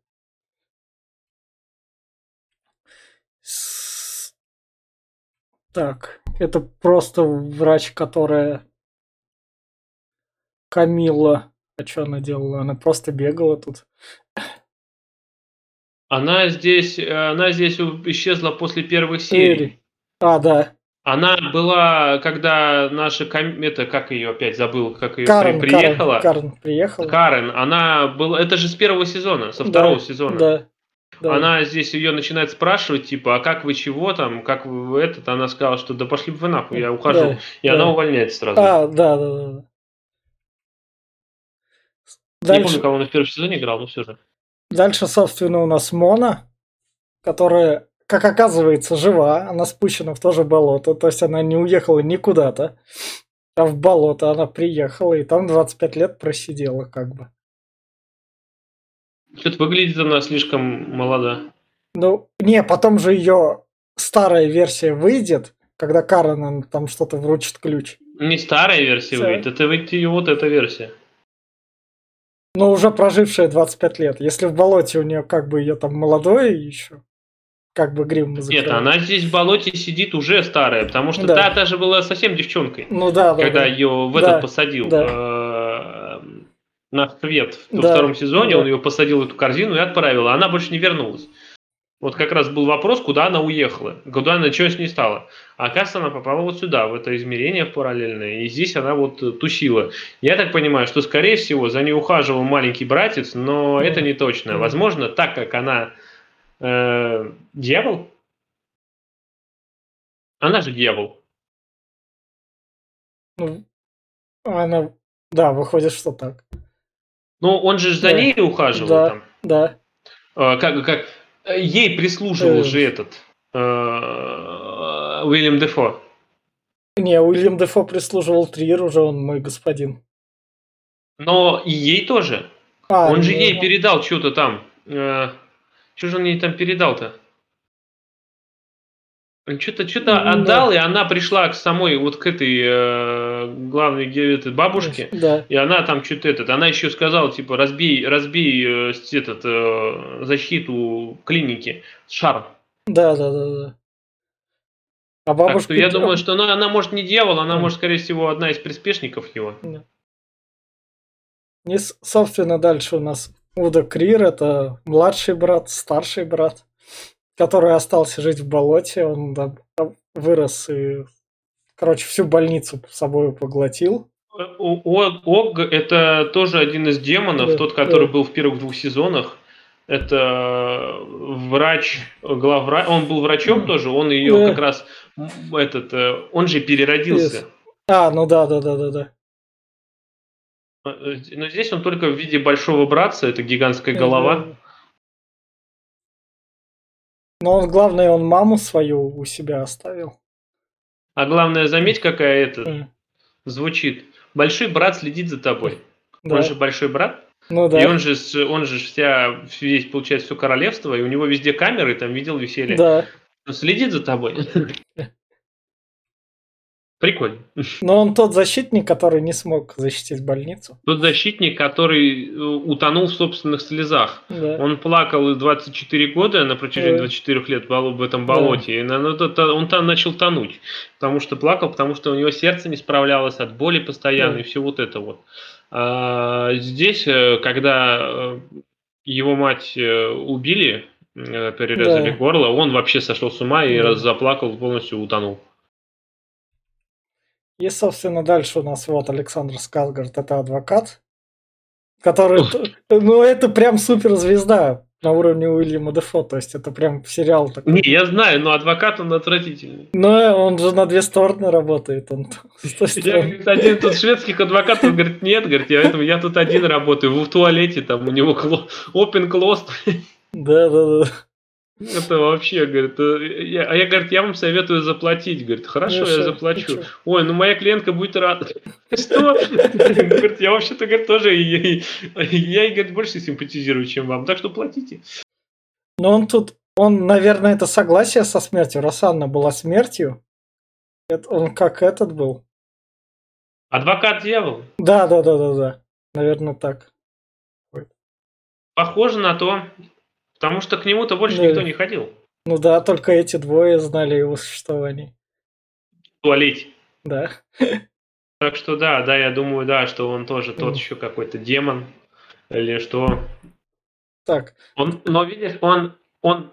Так, это просто врач, которая Камила. А что она делала? Она просто бегала тут. Она здесь, она здесь исчезла после первых серий. А, да. Она была, когда наша, это, как ее опять забыл, как ее Карен, приехала. Карен, Карен приехала. Карен, она была, это же с первого сезона, со второго да, сезона. Да. Да. Она здесь ее начинает спрашивать, типа, а как вы чего там, как вы этот, она сказала, что да пошли бы вы нахуй, я ухожу. Да, и да. она увольняется сразу. А, да, да, да. Дальше... Не помню, кого она в первом сезоне играл, но все же. Дальше, собственно, у нас Мона, которая, как оказывается, жива. Она спущена в то же болото. То есть она не уехала никуда-то. А в болото она приехала и там 25 лет просидела как бы. Что-то выглядит она слишком молода. Ну, не, потом же ее старая версия выйдет, когда Карен там что-то вручит ключ. Не старая версия Все. выйдет, это выйдет ее вот эта версия. Но уже прожившая 25 лет. Если в болоте у нее как бы ее там молодое еще, как бы грим. Нет, она здесь в болоте сидит уже старая, потому что да. та даже была совсем девчонкой. Ну да, да. Когда да. ее в да, этот посадил. Да. Э, на свет в да, втором сезоне, да. он ее посадил в эту корзину и отправил, а она больше не вернулась. Вот как раз был вопрос, куда она уехала, куда она, чего с ней стало. А оказывается, она попала вот сюда, в это измерение параллельное, и здесь она вот э, тусила. Я так понимаю, что, скорее всего, за ней ухаживал маленький братец, но это не точно. Возможно, так как она э, дьявол, она же дьявол. Ну, она, да, выходит, что так. Ну, он же за да. ней ухаживал да, там. Да. А, как, как, ей прислуживал э... же этот э, Уильям Дефо. Не, Уильям Дефо прислуживал Триер, уже он мой господин. Но и ей тоже. А, он же не... ей передал что-то там. Э, что же он ей там передал-то? Что-то что да. отдал, и она пришла к самой вот к этой э, главной этой бабушке, да. и она там что-то этот, она еще сказала типа разбей разбей э, этот э, защиту клиники шар. Да, да, да, да. А бабушка. Так что я думаю, что она, она может не дьявол, она да. может скорее всего одна из приспешников его. Да. И собственно дальше у нас Уда Крир это младший брат, старший брат который остался жить в болоте, он да, вырос и, короче, всю больницу собой поглотил. Ог это тоже один из демонов, да, тот, который да. был в первых двух сезонах. Это врач, главврач, он был врачом тоже, он ее да. как раз, этот, э, он же переродился. Yes. А, ну да, да, да, да, да. Э, но здесь он только в виде большого братца, это гигантская голова. Но он, главное, он маму свою у себя оставил. А главное, заметь, какая это mm. звучит. Большой брат следит за тобой. Да. Он же большой брат. Ну да. И он же, он же вся, весь, получается, все королевство, и у него везде камеры, там видел веселье. Да. Он следит за тобой. (laughs) Прикольно. Но он тот защитник, который не смог защитить больницу. Тот защитник, который э, утонул в собственных слезах. Да. Он плакал 24 года на протяжении Да. 24 лет бол- в этом болоте. И на- то- он там начал тонуть. Потому что плакал, потому что у него сердце не справлялось от боли постоянно Да. и все вот это вот. А здесь, э, когда э, его мать э, убили, э, перерезали Да. горло, он вообще сошел с ума и Да. раз заплакал, полностью утонул. И, собственно, дальше у нас вот Александр Сказгард, это адвокат, который, ну, это прям суперзвезда на уровне Уильяма Дефо, то есть это прям сериал такой. Не, я знаю, но адвокат он отвратительный. Но он же на две стороны работает, он (laughs) Я, говорит, один тут шведских адвокатов, говорит, нет, говорит, я, поэтому я тут один работаю, в туалете, там у него кло- open closed, Да, да, да. Это вообще, говорит, э, я- а я, говорит, я вам советую заплатить, говорит, хорошо, Хорошо, я заплачу. Ой, ну моя клиентка будет рада. (laughs) Что? Говорит, я вообще-то, говорит, тоже, я ей, говорит, больше симпатизирую, чем вам, так что платите. Но он тут, он, наверное, это согласие со смертью. Раз Анна была смертью, это он как этот был. Адвокат дьявол. Да, да, да, да, да. Наверное, так. Похоже на то, потому что к нему-то больше Да. никто не ходил Ну да, только эти двое знали его существование. в туалете. Да. Так что да, да, я думаю, да, что он тоже тот еще какой-то демон или что. Так, Он, но видишь, он, он,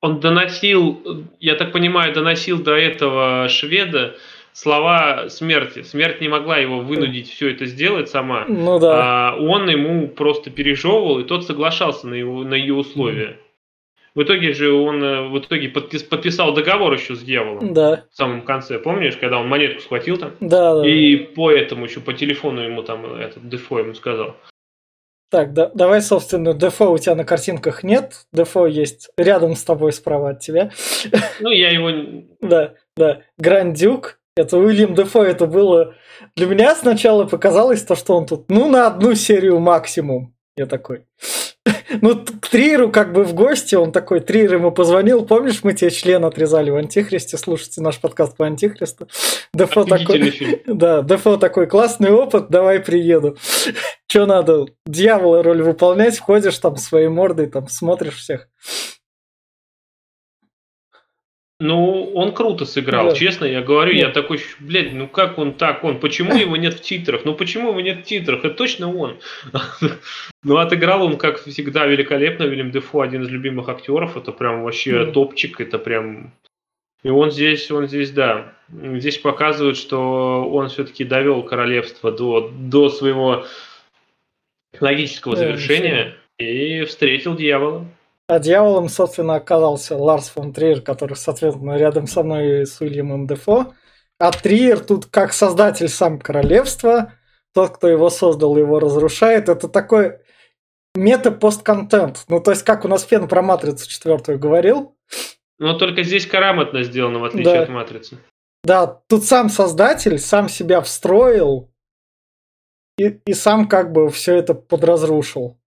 он доносил, я так понимаю, доносил до этого шведа слова смерти. Смерть не могла его вынудить все это сделать сама. ну да. А он ему просто пережевывал, и тот соглашался на, его, на ее условия. В итоге же он э, в итоге подпис- подписал договор еще с дьяволом Да, в самом конце. Помнишь, когда он монетку схватил там? да, да. И по этому еще по телефону ему там этот Дефо ему сказал. Так, да, давай, собственно, Дефо у тебя на картинках нет. Дефо есть рядом с тобой справа от тебя. Ну, я его... Да, да. Грандюк. Это Уильям Дефо. Это было... Для меня сначала показалось то, что он тут, ну, на одну серию максимум. Я такой... (laughs) Ну, к Триеру как бы в гости, он такой, Триер ему позвонил, помнишь, мы тебе член отрезали в Антихристе, слушайте наш подкаст по Антихристу. (laughs) Дефо такой... фильм. (laughs) Да, Дефо такой, классный опыт, давай приеду. Че надо, дьявола роль выполнять, ходишь там своей мордой, там смотришь всех. Ну, он круто сыграл, Да. честно, я говорю, я Нет. такой, щ- блядь, ну как он так, он, почему его нет в титрах, ну почему его нет в титрах, это точно он. (laughs) Ну, отыграл он, как всегда, великолепно, Вильям Дефо, один из любимых актеров, это прям вообще Да. топчик, это прям... И он здесь, он здесь, да, здесь показывает, что он все-таки довел королевство до, до своего логического Да, завершения и встретил дьявола. А дьяволом, собственно, оказался Ларс фон Триер, который, соответственно, рядом со мной с Уильямом Дефо. А Триер тут как создатель сам королевства, тот, кто его создал, его разрушает. Это такой мета-постконтент. Ну, то есть, как у нас Фен про Матрицу четвертую говорил, Но только здесь грамотно сделано, в отличие Да. от Матрицы. Да, тут сам создатель сам себя встроил и, и сам как бы все это подразрушил.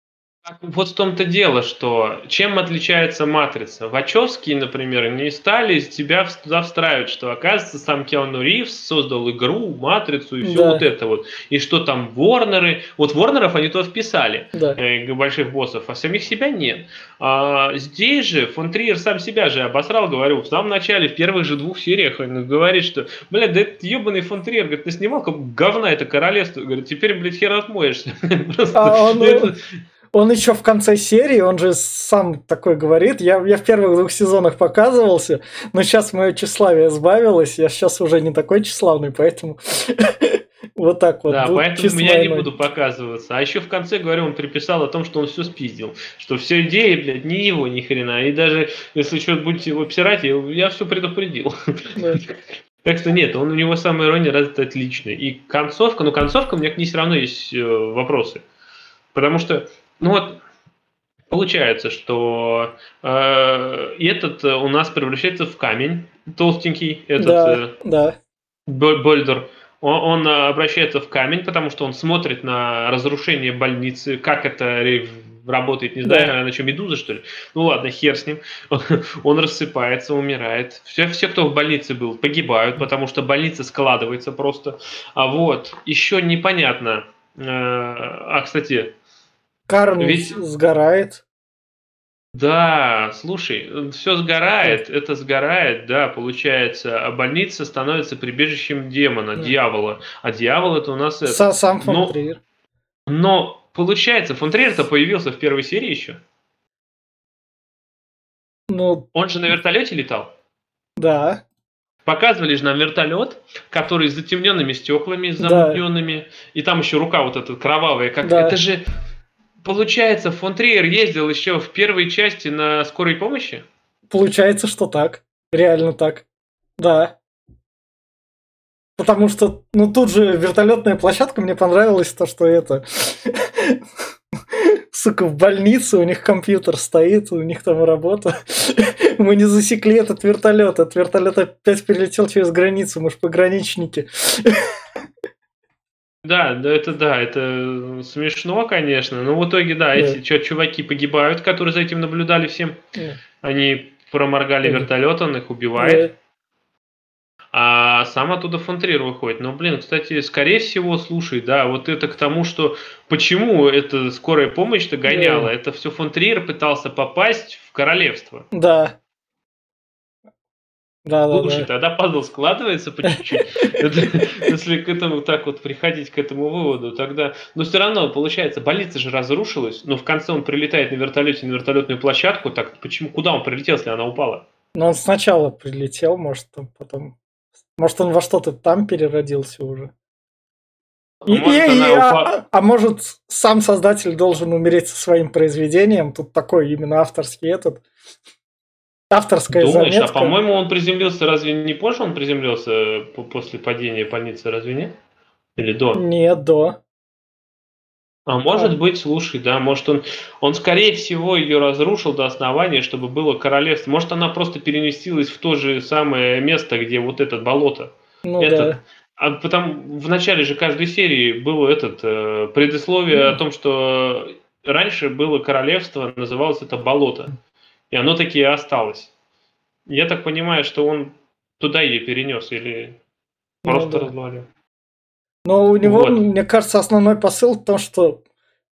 Так Вот в том-то дело, что чем отличается Матрица? Вачовские, например, не стали из тебя туда встраивать, что оказывается сам Киану Ривз создал игру, Матрицу и все Да. вот это вот. И что там Ворнеры, вот Ворнеров они туда вписали, Да. э, больших боссов, а самих себя нет. А здесь же фон Триер сам себя же обосрал, говорю, в самом начале, в первых же двух сериях он говорит, что, блядь, да это ебаный фон Триер, говорит, ты снимал как говна это королевство, говорит, теперь, блядь, хер отмоешься. (laughs) Просто А он, еще в конце серии, он же сам такой говорит, я, я в первых двух сезонах показывался, но сейчас мое тщеславие сбавилось, я сейчас уже не такой тщеславный, поэтому (laughs) вот так вот. Да, поэтому я не буду показываться. А еще в конце, говорю, он приписал о том, что он все спиздил. Что все идеи, блядь, не его ни хрена. И даже если что-то будете его обсирать, я, я все предупредил. Да. (laughs) Так что нет, он у него самая ирония развита отлично. И концовка, ну концовка, у меня к ней все равно есть э, вопросы. Потому что, ну вот, получается, что э, этот э, у нас превращается в камень толстенький, этот да, э, да, Бо- Больдер, он, он э, обращается в камень, потому что он смотрит на разрушение больницы, как это работает, не знаю, да. она что, медуза, что ли? Ну ладно, хер с ним. (laughs) Он рассыпается, умирает. Все, все, кто в больнице был, погибают, потому что больница складывается просто. А вот, еще непонятно. Э, а, кстати... Карн ведь... сгорает. Да, слушай, все сгорает, это сгорает, да, получается, а больница становится прибежищем демона, да. дьявола, а дьявол это у нас... Это. Сам фон но, но получается, фон Триер-то появился в первой серии еще. Ну... Он же на вертолете летал? Да. Показывали же нам вертолет, который с затемненными стеклами, с замутненными, да. и там еще рука вот эта кровавая, как да. это же Получается, фон Триер ездил еще в первой части на скорой помощи? Получается, что так. Реально так. Да. Потому что, ну тут же вертолетная площадка, мне понравилось то, что это... (laughs) Сука, в больнице у них компьютер стоит, у них там работа. (laughs) Мы не засекли этот вертолет. Этот вертолет опять перелетел через границу, мы же пограничники. (laughs) Да, да, это да, это смешно, конечно, но в итоге, да, эти чё, чуваки погибают, которые за этим наблюдали всем, они проморгали вертолет, он их убивает, а сам оттуда фон Триер выходит. Но, блин, кстати, скорее всего, слушай, да, вот это к тому, что почему эта скорая помощь-то гоняла, это все фон Триер пытался попасть в королевство. Да. Да, да, Слушай, да. тогда пазл складывается по чуть-чуть. Если к этому так вот приходить к этому выводу, тогда... Но все равно, получается, больница же разрушилась, но в конце он прилетает на вертолете на вертолетную площадку, так почему, куда он прилетел, если она упала? Ну, он сначала прилетел, может, потом... Может, он во что-то там переродился уже. А и, может, и, и, а, а может, сам создатель должен умереть со своим произведением? Тут такой именно авторский этот. Авторская Думаешь, а заметка. а по-моему он приземлился, разве не позже он приземлился после падения больницы, разве нет? Или до? Нет, до. А может быть, слушай, да, может он, он скорее всего ее разрушил до основания, чтобы было королевство. Может она просто переместилась в то же самое место, где вот это болото. Ну этот, да. А потом в начале же каждой серии было этот э, предисловие mm. о том, что раньше было королевство, называлось это болото. И оно таки и осталось. Я так понимаю, что он туда ее перенес или ну просто ну, да. развалил. Но у него, вот. мне кажется, основной посыл в том, что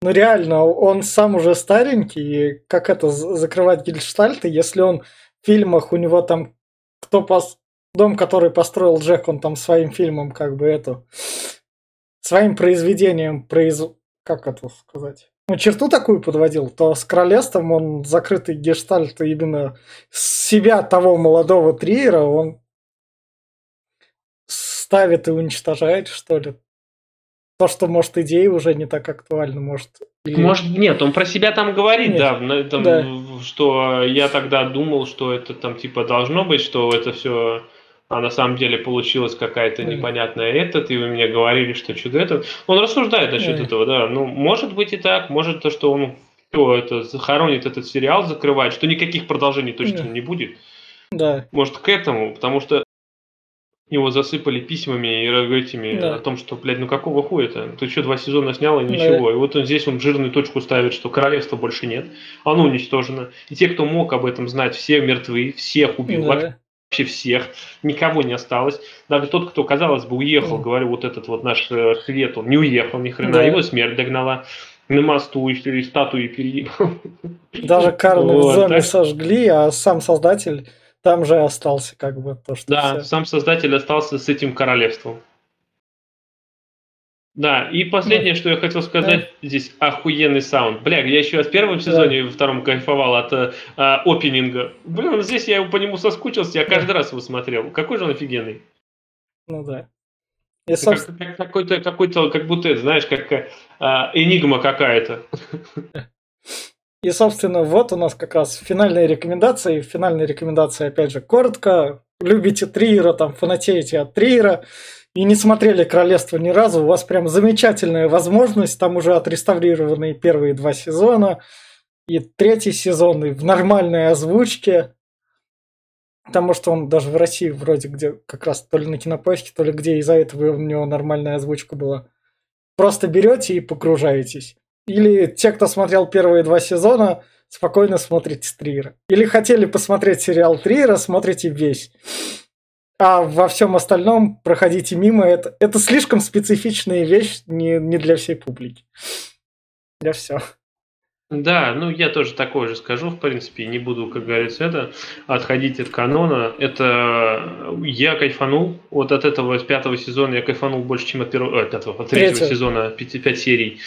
ну реально, он сам уже старенький, и как это закрывать гельштальты, если он в фильмах, у него там кто пос... дом, который построил Джек, он там своим фильмом как бы это своим произведением произ... как это сказать? Ну, черту такую подводил, то с королевством он закрытый гештальт именно себя того молодого триера он ставит и уничтожает, что ли. То, что, может, идеи уже не так актуальны, может. Или... Может, нет, он про себя там говорит, нет. да, там, да, что я тогда думал, что это там типа должно быть, что это все а на самом деле получилась какая-то непонятная этот, и вы мне говорили, что что-то это. Он рассуждает насчет этого, да. Ну, может быть и так, может то, что он все это захоронит этот сериал, закрывает, что никаких продолжений точно не будет. Да. Может, к этому, потому что его засыпали письмами и этими да. о том, что, блядь, ну какого хуя-то? Ты что, два сезона снял и ничего. Да. И вот он здесь он жирную точку ставит, что королевства больше нет. Оно уничтожено. И те, кто мог об этом знать, все мертвы, всех убил. Да вообще всех, никого не осталось. Даже тот, кто, казалось бы, уехал, mm. говорю, вот этот вот наш э, свет, он не уехал ни хрена, да. его смерть догнала. На мосту и статуи переехал. Даже Карна вот, в зоне так... сожгли, а сам создатель там же остался, как бы то, что. Да, все. сам создатель остался с этим королевством. Да, и последнее, что я хотел сказать, да. здесь охуенный саунд. Бля, я еще в первом сезоне, да. во втором кайфовал от э, опенинга. Блин, здесь я по нему соскучился, я каждый да. раз его смотрел. Какой же он офигенный. Ну да. И, собственно... как, как, какой-то, какой-то, как будто, знаешь, как э, энигма какая-то. (laughs) И, собственно, вот у нас как раз финальные рекомендации. Финальные рекомендации, опять же, коротко. Любите Триера, там, фанатеете от Триера и не смотрели «Королевство» ни разу, у вас прям замечательная возможность. Там уже отреставрированы первые два сезона, и третий сезон и в нормальной озвучке. Потому что он даже в России вроде где как раз то ли на кинопоиске, то ли где из-за этого у него нормальная озвучка была. Просто берете и погружаетесь. Или те, кто смотрел первые два сезона, спокойно смотрите Триера. Или хотели посмотреть сериал Триера, смотрите весь. А во всем остальном проходите мимо. Это, это слишком специфичная вещь не, не для всей публики. Я все. Да, ну я тоже такое же скажу, в принципе, не буду, как говорится, это отходить от канона. Это я кайфанул вот от этого с пятого сезона, я кайфанул больше, чем от первого, от этого, от третьего сезона, пять, пять серий.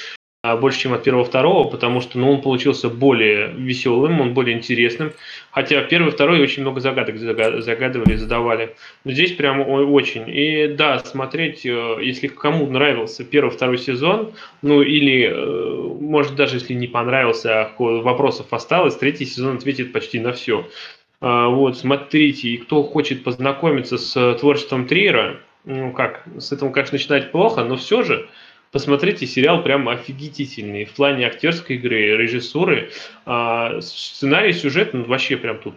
А, больше, чем от первого-второго, потому что ну, он получился более веселым, он более интересным. Хотя первый второй очень много загадок загадывали, задавали. Но здесь прям очень. И да, смотреть, э, если кому нравился первый-второй сезон, ну или, э, может, даже если не понравился, а вопросов осталось, третий сезон ответит почти на все. А, вот, смотрите, и кто хочет познакомиться с творчеством Триера, ну как, с этого, конечно, начинать плохо, но все же, Посмотрите, сериал прям офигительный в плане актерской игры, режиссуры, а, сценарий, сюжет, ну, вообще прям тут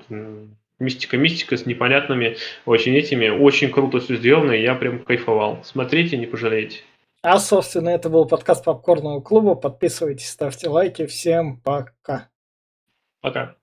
мистика-мистика с непонятными очень этими. Очень круто все сделано, и я прям кайфовал. Смотрите, не пожалеете. А, собственно, это был подкаст Попкорного клуба. Подписывайтесь, ставьте лайки. Всем пока. Пока.